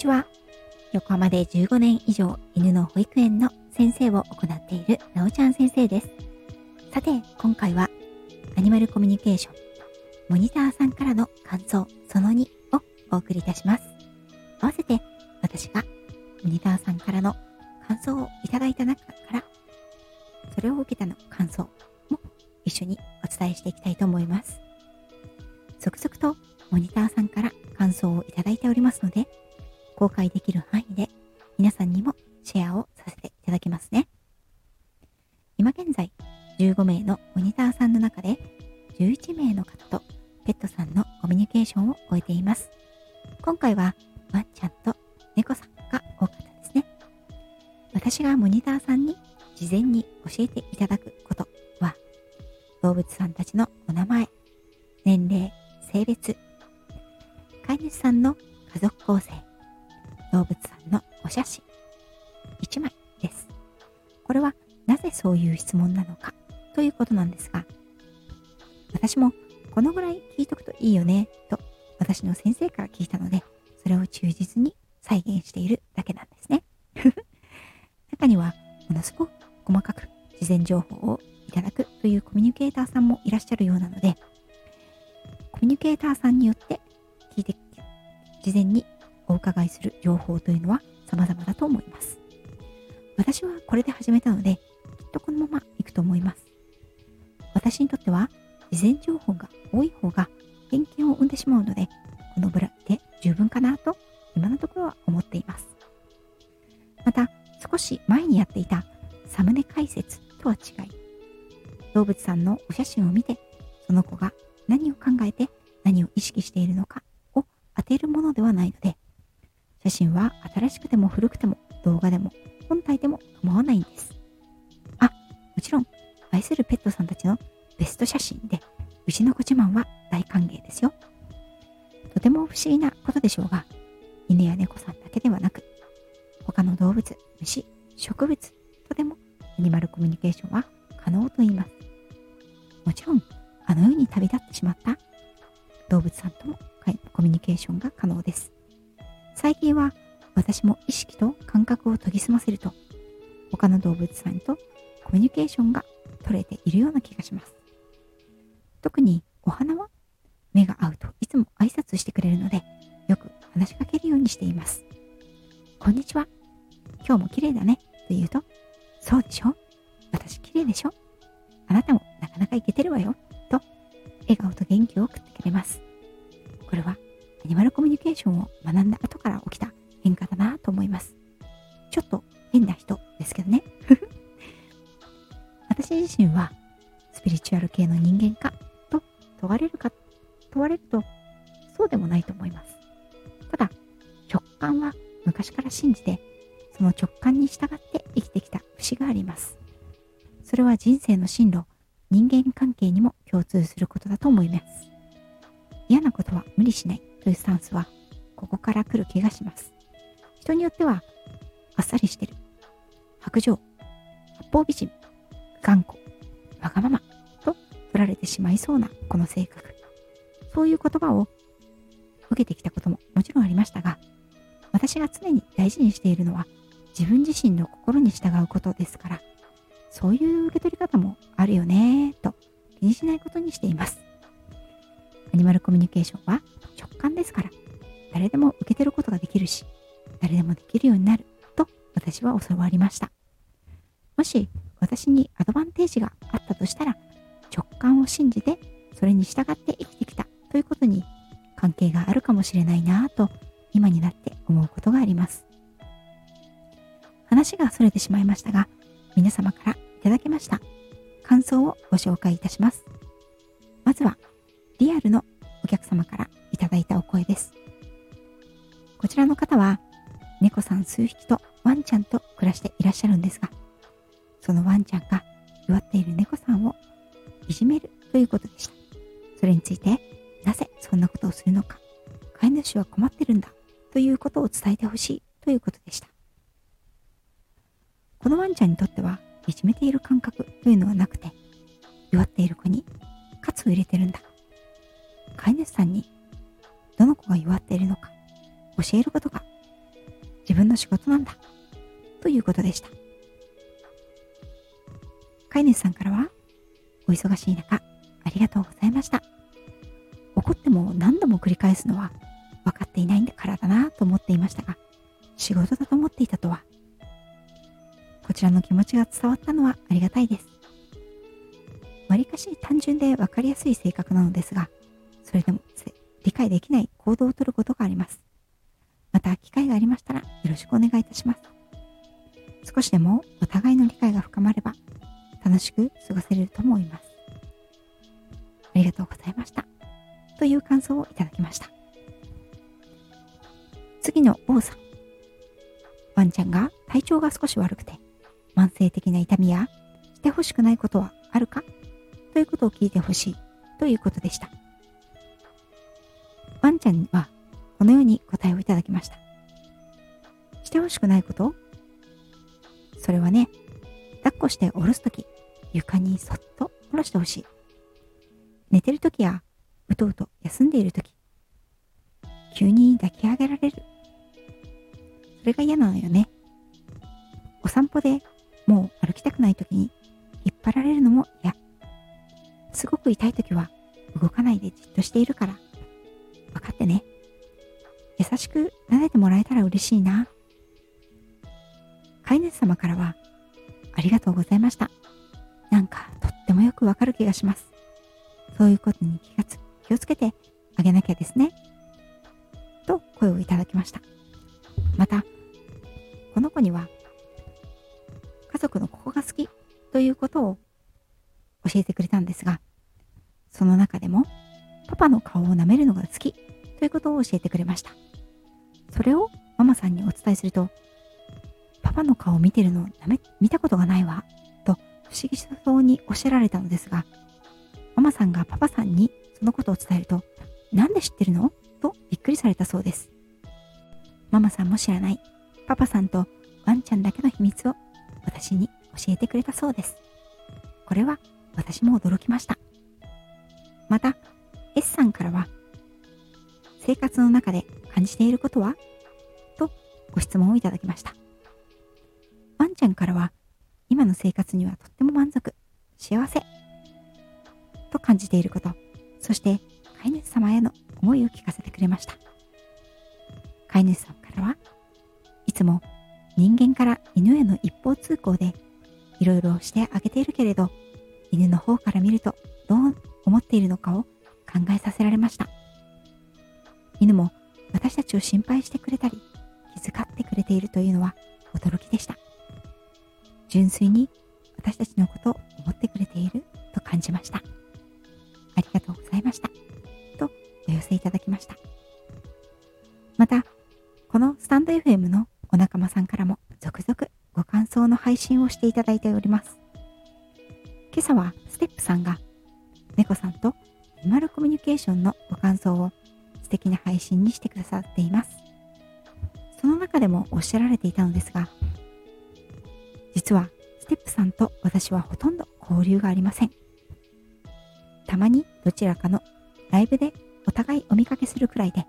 ちは。横浜で15年以上犬の保育園の先生を行っているなおちゃん先生です。さて、今回はアニマルコミュニケーションモニターさんからの感想その2をお送りいたします。合わせて私がモニターさんからの感想をいただいた中からそれを受けたの感想も一緒にお伝えしていきたいと思います。公開できる範囲で皆さんにもシェアをさせていただきますね。今現在15名のモニターさんの中で11名の方とペットさんのコミュニケーションを終えています。今回はワンちゃんと猫さんが多かったですね。私がモニターさんに事前に教えていただくことは動物さんたちのお名前、年齢、性別、質問なのかということなんですが、私もこのぐらい聞いとくといいよねと私の先生から聞いたので、それを忠実に再現しているだけなんですね。中にはものすごく細かく事前情報をいただくというコミュニケーターさんもいらっしゃるようなので、コミュニケーターさんによって聞いて、事前にお伺いする情報というのは様々だと思います。私はこれで始めたので、私にとっては、事前情報が多い方が偏見を生んでしまうので、このブラで十分かなと今のところは思っています。また、少し前にやっていたサムネ解説とは違い、動物さんのお写真を見て、その子が何を考えて何を意識しているのかを当てるものではないので、写真は新しくても古くても動画でも本体でも構わないんです。あ、もちろん愛するペットさんたちのベスト写真でうちの子自慢は大歓迎ですよ。とても不思議なことでしょうが、犬や猫さんだけではなく、他の動物、虫、植物とでもアニマルコミュニケーションは可能と言います。もちろん、あの世に旅立ってしまった動物さんともコミュニケーションが可能です。最近は私も意識と感覚を研ぎ澄ませると他の動物さんとコミュニケーションが取れているような気がします。特にお花は目が合うといつも挨拶してくれるのでよく話しかけるようにしています。こんにちは。今日も綺麗だね。と言うと、そうでしょ私綺麗でしょあなたもなかなかいけてるわよ。と、笑顔と元気を送ってくれます。これはアニマルコミュニケーションを学んだ後から起きた変化だなと思います。ちょっと変な人ですけどね。私自身はスピリチュアル系の人間か問われるか、問われるとそうでもないと思います。ただ、直感は昔から信じて、その直感に従って生きてきた節があります。それは人生の進路、人間関係にも共通することだと思います。嫌なことは無理しないというスタンスは、ここから来る気がします。人によっては、あっさりしてる、白状、八方美人、頑固、わがまま取られてしまいそうなこの性格。そういう言葉を受けてきたことももちろんありましたが、私が常に大事にしているのは自分自身の心に従うことですから、そういう受け取り方もあるよねと気にしないことにしています。アニマルコミュニケーションは直感ですから、誰でも受け取ることができるし、誰でもできるようになると私は教わりました。もし私にアドバンテージがあったとしたら、直感を信じてそれに従って生きてきたということに関係があるかもしれないなぁと今になって思うことがあります。話が逸れてしまいましたが、皆様からいただきました感想をご紹介いたします。まずは、リアルのお客様からいただいたお声です。こちらの方は、猫さん数匹とワンちゃんと暮らしていらっしゃるんですが、そのワンちゃんが弱っている猫さんをいじめるということでした。それについて、なぜそんなことをするのか、飼い主は困ってるんだということを伝えてほしいということでした。このワンちゃんにとっては、いじめている感覚というのはなくて、弱っている子に喝を入れてるんだ。飼い主さんに、どの子が弱っているのか、教えることが自分の仕事なんだ。ということでした。飼い主さんからは、お忙しい中、ありがとうございました。怒っても何度も繰り返すのは分かっていないんだからだなと思っていましたが、仕事だと思っていたとは。こちらの気持ちが伝わったのはありがたいです。わりかし単純で分かりやすい性格なのですが、それでも理解できない行動をとることがあります。また機会がありましたらよろしくお願いいたします。少しでもお互いの理解が深まれば楽しく過ごせると思います。ありがとうございました。という感想をいただきました。次の王さん。ワンちゃんが体調が少し悪くて慢性的な痛みやしてほしくないことはあるか？ということを聞いてほしいということでした。ワンちゃんにはこのように答えをいただきました。してほしくないこと？それはね、抱っこして下ろすとき、床にそっと下ろしてほしい。寝てるときや、うとうと休んでいるとき、急に抱き上げられる。それが嫌なのよね。お散歩でもう歩きたくないときに引っ張られるのも嫌。すごく痛いときは動かないでじっとしているから分かってね。優しく撫でてもらえたら嬉しいな。飼い主様からは、ありがとうございました。もよくわかる気がします。そういうことに気がつ、気をつけてあげなきゃですね。と声をいただきました。また、この子には、家族のここが好きということを教えてくれたんですが、その中でもパパの顔を舐めるのが好きということを教えてくれました。それをママさんにお伝えすると、パパの顔を見てるの舐め、見たことがないわ、不思議そうにおっしゃられたのですが、ママさんがパパさんにそのことを伝えると、なんで知ってるの？とびっくりされたそうです。ママさんも知らない、パパさんとワンちゃんだけの秘密を私に教えてくれたそうです。これは私も驚きました。また、S さんからは、生活の中で感じていることは？とご質問をいただきました。ワンちゃんからは、今の生活にはとっても満足、幸せと感じていること、そして飼い主様への思いを聞かせてくれました。飼い主さんからは、いつも人間から犬への一方通行でいろいろしてあげているけれど、犬の方から見るとどう思っているのかを考えさせられました。犬も私たちを心配してくれたり、気遣ってくれているというのは。純粋に私たちのことを思ってくれていると感じました。ありがとうございました。とお寄せいただきました。また、このスタンド FM のお仲間さんからも続々ご感想の配信をしていただいております。今朝はステップさんが猫さんとリマルコミュニケーションのご感想を素敵な配信にしてくださっています。その中でもおっしゃられていたのですが、実はステップさんと私はほとんど交流がありません。たまにどちらかのライブでお互いお見かけするくらいで、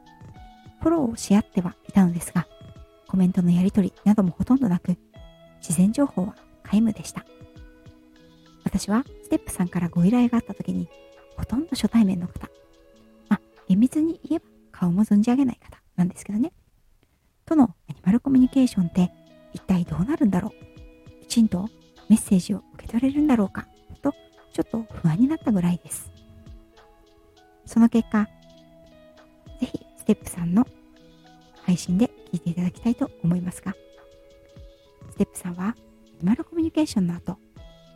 フォローをし合ってはいたのですが、コメントのやり取りなどもほとんどなく、事前情報は皆無でした。私はステップさんからご依頼があった時に、ほとんど初対面の方。まあ、厳密に言えば顔も存じ上げない方なんですけどね。とのアニマルコミュニケーションって一体どうなるんだろうきちんとメッセージを受け取れるんだろうかと、ちょっと不安になったぐらいです。その結果、ぜひステップさんの配信で聞いていただきたいと思いますが、ステップさんはアニマルコミュニケーションの後、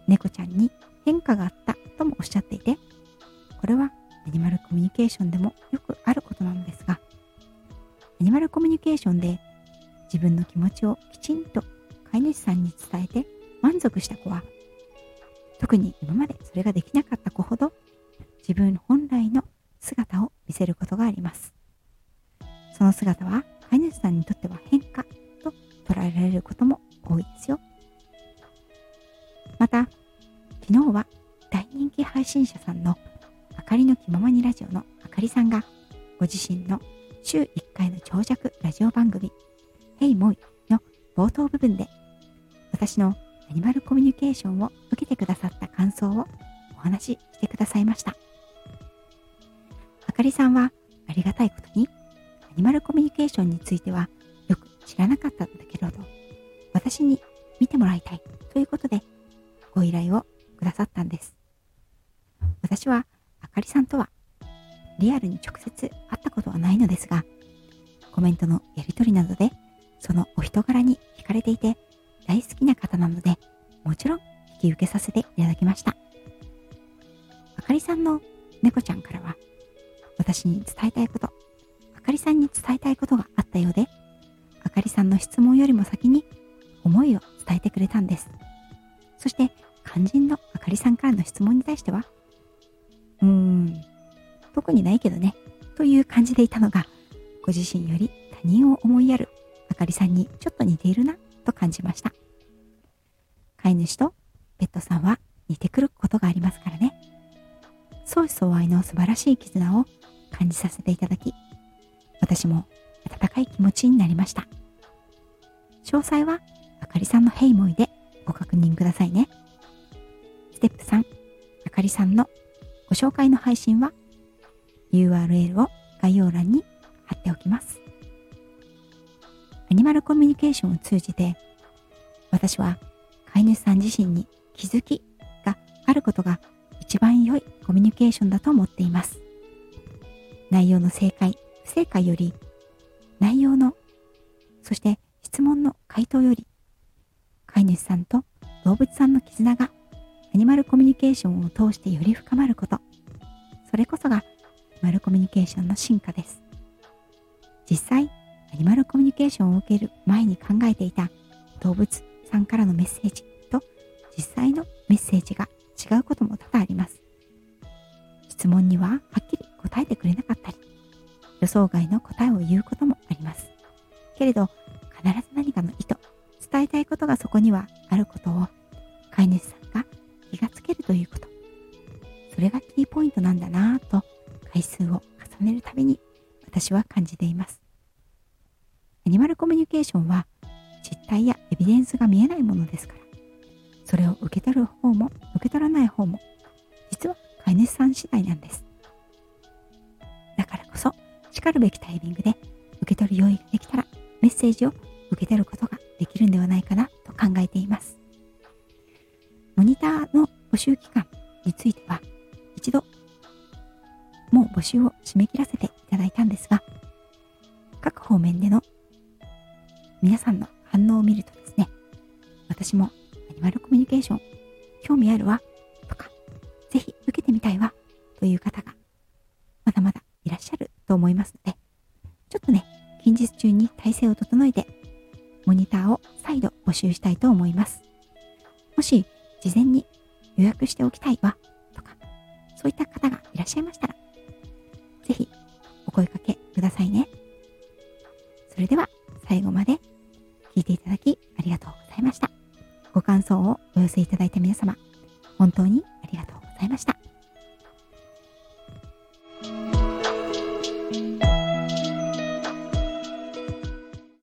猫ちゃんに変化があったともおっしゃっていて、これはアニマルコミュニケーションでもよくあることなのですが、アニマルコミュニケーションで自分の気持ちをきちんと飼い主さんに伝えて満足した子は、特に今までそれができなかった子ほど自分本来の姿を見せることがあります。その姿は飼い主さんにとっては変化と捉えられることも多いですよ。また、昨日は大人気配信者さんのあかりの気ままにラジオのあかりさんがご自身の週1回の長尺ラジオ番組、ヘイモイの冒頭部分で私のアニマルコミュニケーションを受けてくださった感想をお話ししてくださいました。あかりさんはありがたいことにアニマルコミュニケーションについてはよく知らなかったんだけれど私に見てもらいたいということでご依頼をくださったんです。私はあかりさんとはリアルに直接会ったことはないのですがコメントのやり取りなどでそのお人柄に惹かれていて大好きな方なのでもちろん引き受けさせていただきました。あかりさんの猫ちゃんからは私に伝えたいこと、あかりさんに伝えたいことがあったようで、あかりさんの質問よりも先に思いを伝えてくれたんです。そして肝心のあかりさんからの質問に対しては、うーん、特にないけどね、という感じでいたのが、ご自身より他人を思いやるあかりさんにちょっと似ているなと感じました。飼い主とペットさんは似てくることがありますからね。相思相愛の素晴らしい絆を感じさせていただき、私も温かい気持ちになりました。詳細はあかりさんのヘイモイでご確認くださいね。ステップ3、あかりさんのご紹介の配信は URL を概要欄に貼っておきます。アニマルコミュニケーションを通じて私は飼い主さん自身に気づきがあることが一番良いコミュニケーションだと思っています。内容の正解、不正解より、内容の、そして質問の回答より、飼い主さんと動物さんの絆がアニマルコミュニケーションを通してより深まること、それこそがアニマルコミュニケーションの進化です。実際、アニマルコミュニケーションを受ける前に考えていた動物さんからのメッセージと実際のメッセージが違うことも多々あります。質問にははっきり答えてくれなかったり、予想外の答えを言うこともあります。けれど、必ず何かの意図、伝えたいことがそこにはあることを、飼い主さんが気がつけるということ。それがキーポイントなんだなぁと、回数を重ねるたびに私は感じています。アニマルコミュニケーションは実態やエビデンスが見えないものですから、それを受け取る方も受け取らない方も、実は飼い主さん次第なんです。だからこそ、叱るべきタイミングで受け取る用意ができたら、メッセージを受け取ることができるんではないかなと考えています。モニターの募集期間については、一度、もう募集を締め切らせていただいたんですが、各方面での皆さんの反応を見るとですね、私もアニマルコミュニケーション興味あるわとか、ぜひ受けてみたいわという方がまだまだいらっしゃると思いますので、ちょっとね、近日中に体制を整えて、モニターを再度募集したいと思います。もし、事前に予約しておきたいわとか、そういった方がいらっしゃいましたら、ぜひお声かけくださいね。それでは最後まで聞いていただきありがとうございました。ご感想をお寄せいただいた皆様、本当にありがとうございました。